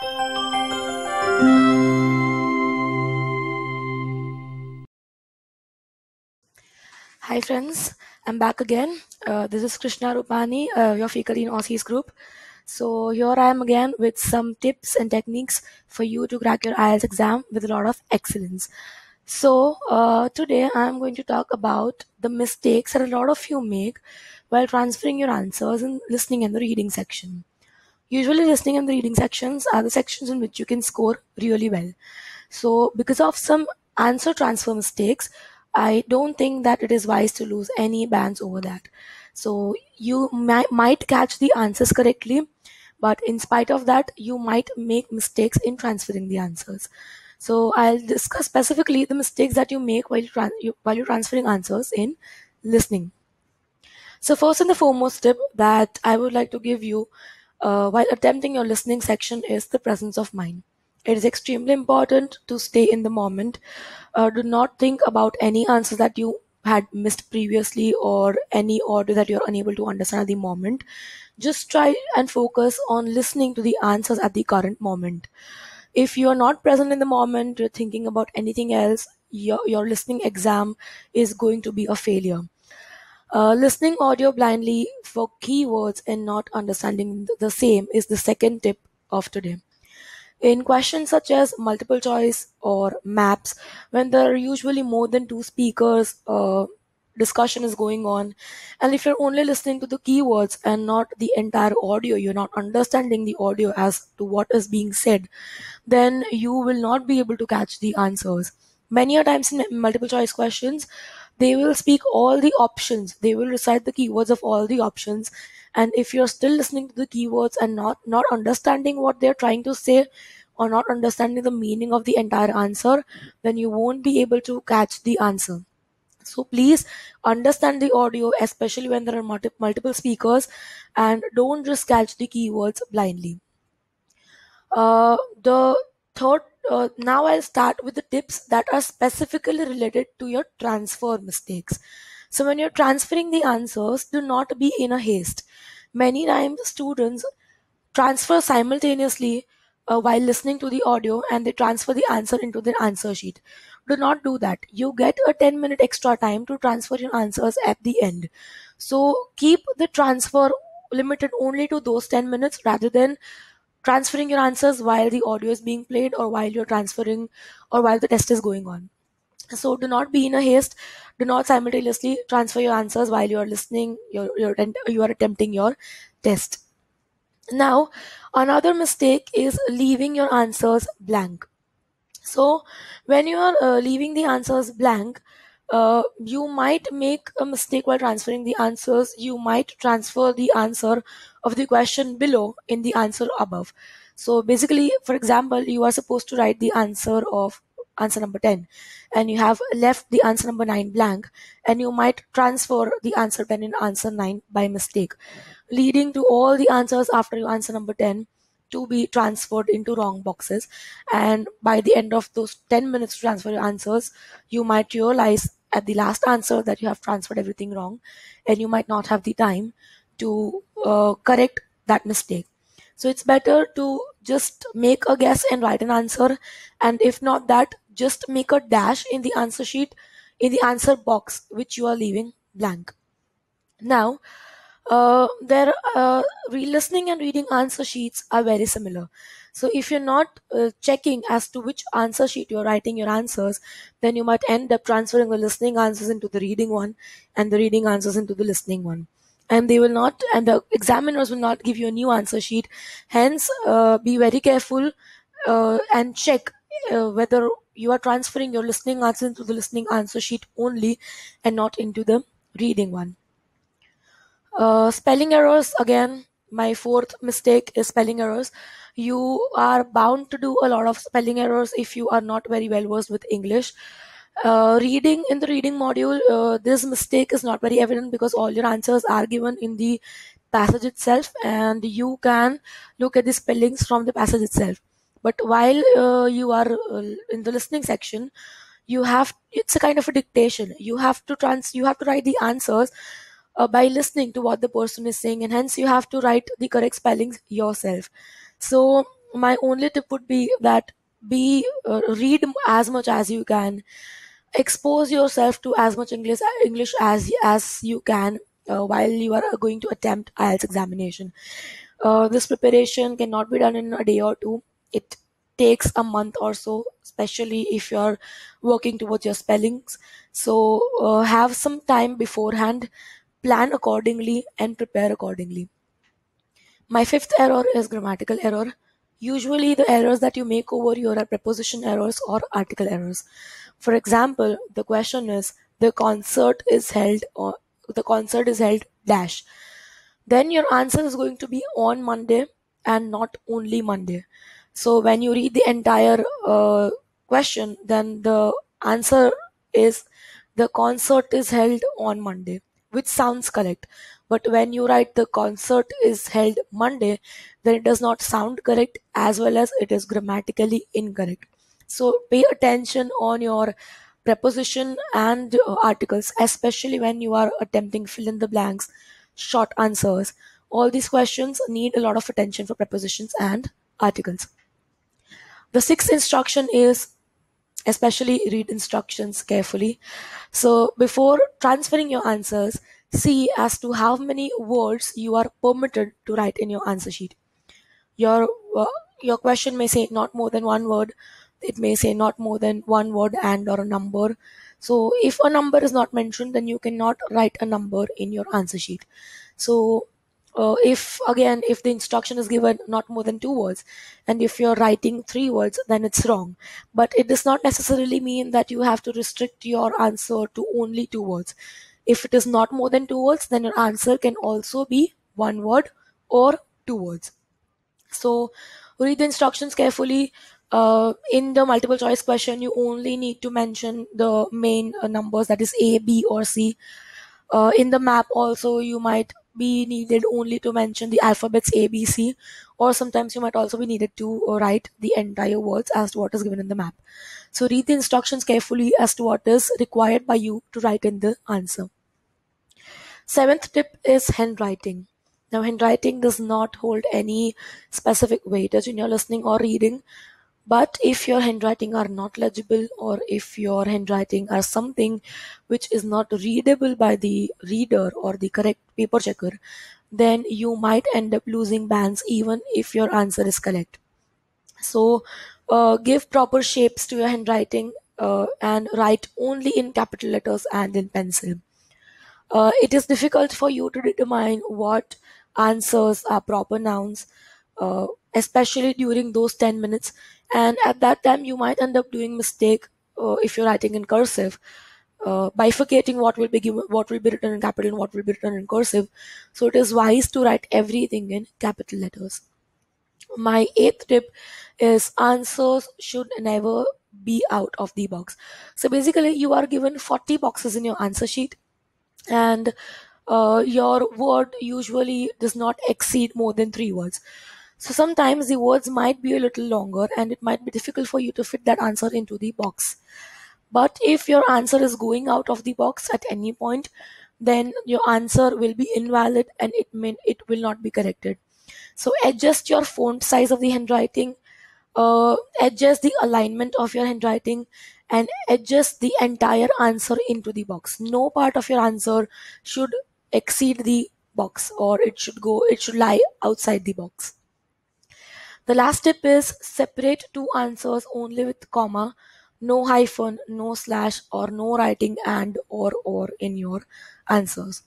Hi friends, I'm back again. Uh, this is Krishna Rupani, uh, your faculty in Aussizz group. So here I am again with some tips and techniques for you to crack your IELTS exam with a lot of excellence. So uh, today I'm going to talk about the mistakes that a lot of you make while transferring your answers and listening in the reading section. Usually listening and the reading sections are the sections in which you can score really well. So because of some answer transfer mistakes, I don't think that it is wise to lose any bands over that. So you might, catch the answers correctly, but in spite of that, you might make mistakes in transferring the answers. So I'll discuss specifically the mistakes that you make while, you, while you're transferring answers in listening. So first and the foremost tip that I would like to give you uh, while attempting your listening section is the presence of mind. It is extremely important to stay in the moment. Uh, do not think about any answers that you had missed previously or any order that you're unable to understand at the moment. Just try and focus on listening to the answers at the current moment. If you are not present in the moment, you're thinking about anything else, your, your listening exam is going to be a failure. Uh, listening audio blindly for keywords and not understanding the same is the second tip of today. In questions such as multiple choice or maps, when there are usually more than two speakers, uh, discussion is going on, and if you're only listening to the keywords and not the entire audio, you're not understanding the audio as to what is being said, then you will not be able to catch the answers. Many a times in multiple choice questions, they will speak all the options. They will recite the keywords of all the options. And if you're still listening to the keywords and not not understanding what they're trying to say or not understanding the meaning of the entire answer then you won't be able to catch the answer. So please understand the audio especially when there are multi- multiple speakers and don't just catch the keywords blindly. Uh, the third now I'll start with the tips that are specifically related to your transfer mistakes. So when you're transferring the answers, do not be in a haste. Many times students transfer simultaneously uh, while listening to the audio and they transfer the answer into their answer sheet. Do not do that. You get a 10 minute extra time to transfer your answers at the end. So keep the transfer limited only to those 10 minutes rather than transferring your answers while the audio is being played or while you're transferring or while the test is going on. So do not be in a haste. Do not simultaneously transfer your answers while you are listening, you're, you're, you are attempting your test. Now, another mistake is leaving your answers blank. So when you are uh, leaving the answers blank, Uh, you might make a mistake while transferring the answers. You might transfer the answer of the question below in the answer above. So basically, for example, you are supposed to write the answer of answer number 10 and you have left the answer number 9 blank and you might transfer the answer 10 in answer 9 by mistake leading to all the answers after your answer number 10 to be transferred into wrong boxes and by the end of those 10 minutes to transfer your answers you might realize at the last answer that you have transferred everything wrong and you might not have the time to uh, correct that mistake. So it's better to just make a guess and write an answer. And if not that just make a dash in the answer sheet in the answer box which you are leaving blank. Now uh, their uh, listening and reading answer sheets are very similar so if you're not uh, checking as to which answer sheet you're writing your answers, then you might end up transferring the listening answers into the reading one and the reading answers into the listening one. And they will not, and the examiners will not give you a new answer sheet. Hence, uh, be very careful uh, and check uh, whether you are transferring your listening answer into the listening answer sheet only and not into the reading one. Uh, spelling errors again my fourth mistake is spelling errors. You are bound to do a lot of spelling errors if you are not very well versed with english. Uh, reading in the reading module uh, this mistake is not very evident because all your answers are given in the passage itself and you can look at the spellings from the passage itself. But while uh, you are uh, in the listening section you have it's a kind of a dictation. You have to trans you have to write the answers by listening to what the person is saying and hence you have to write the correct spellings yourself. So my only tip would be that be uh, read as much as you can. Expose yourself to as much english english as as you can uh, while you are going to attempt ielts examination. Uh, this preparation cannot be done in a day or two. It takes a month or so especially if you're working towards your spellings. So uh, have some time beforehand plan accordingly and prepare accordingly my fifth error is grammatical error Usually the errors that you make over here are preposition errors or article errors. For example, the question is the concert is held or the concert is held dash. Then your answer is going to be on Monday and not only Monday. So when you read the entire uh, question, then the answer is the concert is held on Monday, which sounds correct. But when you write the concert is held Monday, then it does not sound correct as well as it is grammatically incorrect. So pay attention on your preposition and uh, articles, especially when you are attempting fill in the blanks, short answers. All these questions need a lot of attention for prepositions and articles. The sixth instruction is especially read instructions carefully. So before transferring your answers, see as to how many words you are permitted to write in your answer sheet. Your uh, your question may say not more than one word. It may say not more than one word and or a number. So if a number is not mentioned, then you cannot write a number in your answer sheet. So uh, if again if the instruction is given not more than two words and if you're writing three words then it's wrong but it does not necessarily mean that you have to restrict your answer to only two words if it is not more than two words, then your answer can also be one word or two words. So read the instructions carefully. Uh, in the multiple choice question, you only need to mention the main uh, numbers that is A, B, or C. Uh, in the map also, you might be needed only to mention the alphabets A, B, C, or sometimes you might also be needed to uh, write the entire words as to what is given in the map. So read the instructions carefully as to what is required by you to write in the answer. Seventh tip is handwriting. Now, handwriting does not hold any specific weightage when you're listening or reading. But if your handwriting are not legible or if your handwriting are something which is not readable by the reader or the correct paper checker, then you might end up losing bands even if your answer is correct. So uh, give proper shapes to your handwriting uh, and write only in capital letters and in pencil uh, it is difficult for you to determine what answers are proper nouns, uh, especially during those 10 minutes. And at that time, you might end up doing mistake uh, if you're writing in cursive, uh, bifurcating what will be given, what will be written in capital and what will be written in cursive. So it is wise to write everything in capital letters. My eighth tip is answers should never be out of the box. So basically, you are given 40 boxes in your answer sheet and uh, your word usually does not exceed more than three words. So sometimes the words might be a little longer and it might be difficult for you to fit that answer into the box. But if your answer is going out of the box at any point, then your answer will be invalid and it may it will not be corrected. So adjust your font size of the handwriting, uh, adjust the alignment of your handwriting and adjust the entire answer into the box. No part of your answer should exceed the box or it should go, it should lie outside the box. The last tip is separate two answers only with comma, no hyphen, no slash or no writing and or or in your answers.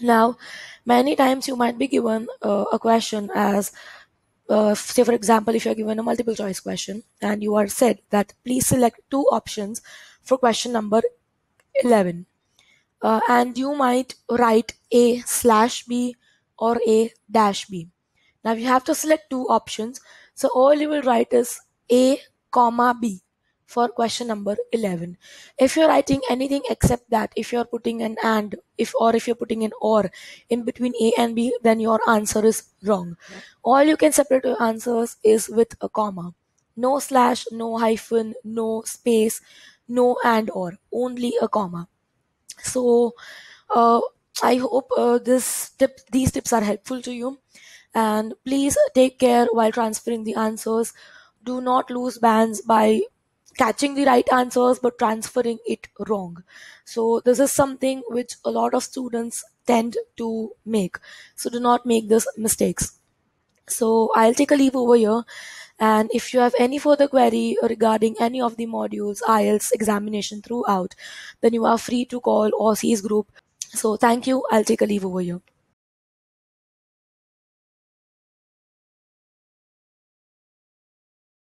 Now, many times you might be given uh, a question as uh, say for example if you're given a multiple choice question and you are said that please select two options for question number 11 uh, and you might write a slash b or a dash b now you have to select two options. So all you will write is a comma b for question number 11 if you're writing anything except that if you're putting an and if or if you're putting an or in between a and b then your answer is wrong. Yeah. all you can separate your answers is with a comma. No slash no hyphen no space no and or only a comma. So uh, i hope uh, this tip these tips are helpful to you and please take care while transferring the answers. Do not lose bands by catching the right answers but transferring it wrong. So this is something which a lot of students tend to make. So do not make this mistakes. So i'll take a leave over here. And if you have any further query regarding any of the modules ielts examination throughout then you are free to call or Aussizz group. So thank you. I'll take a leave over here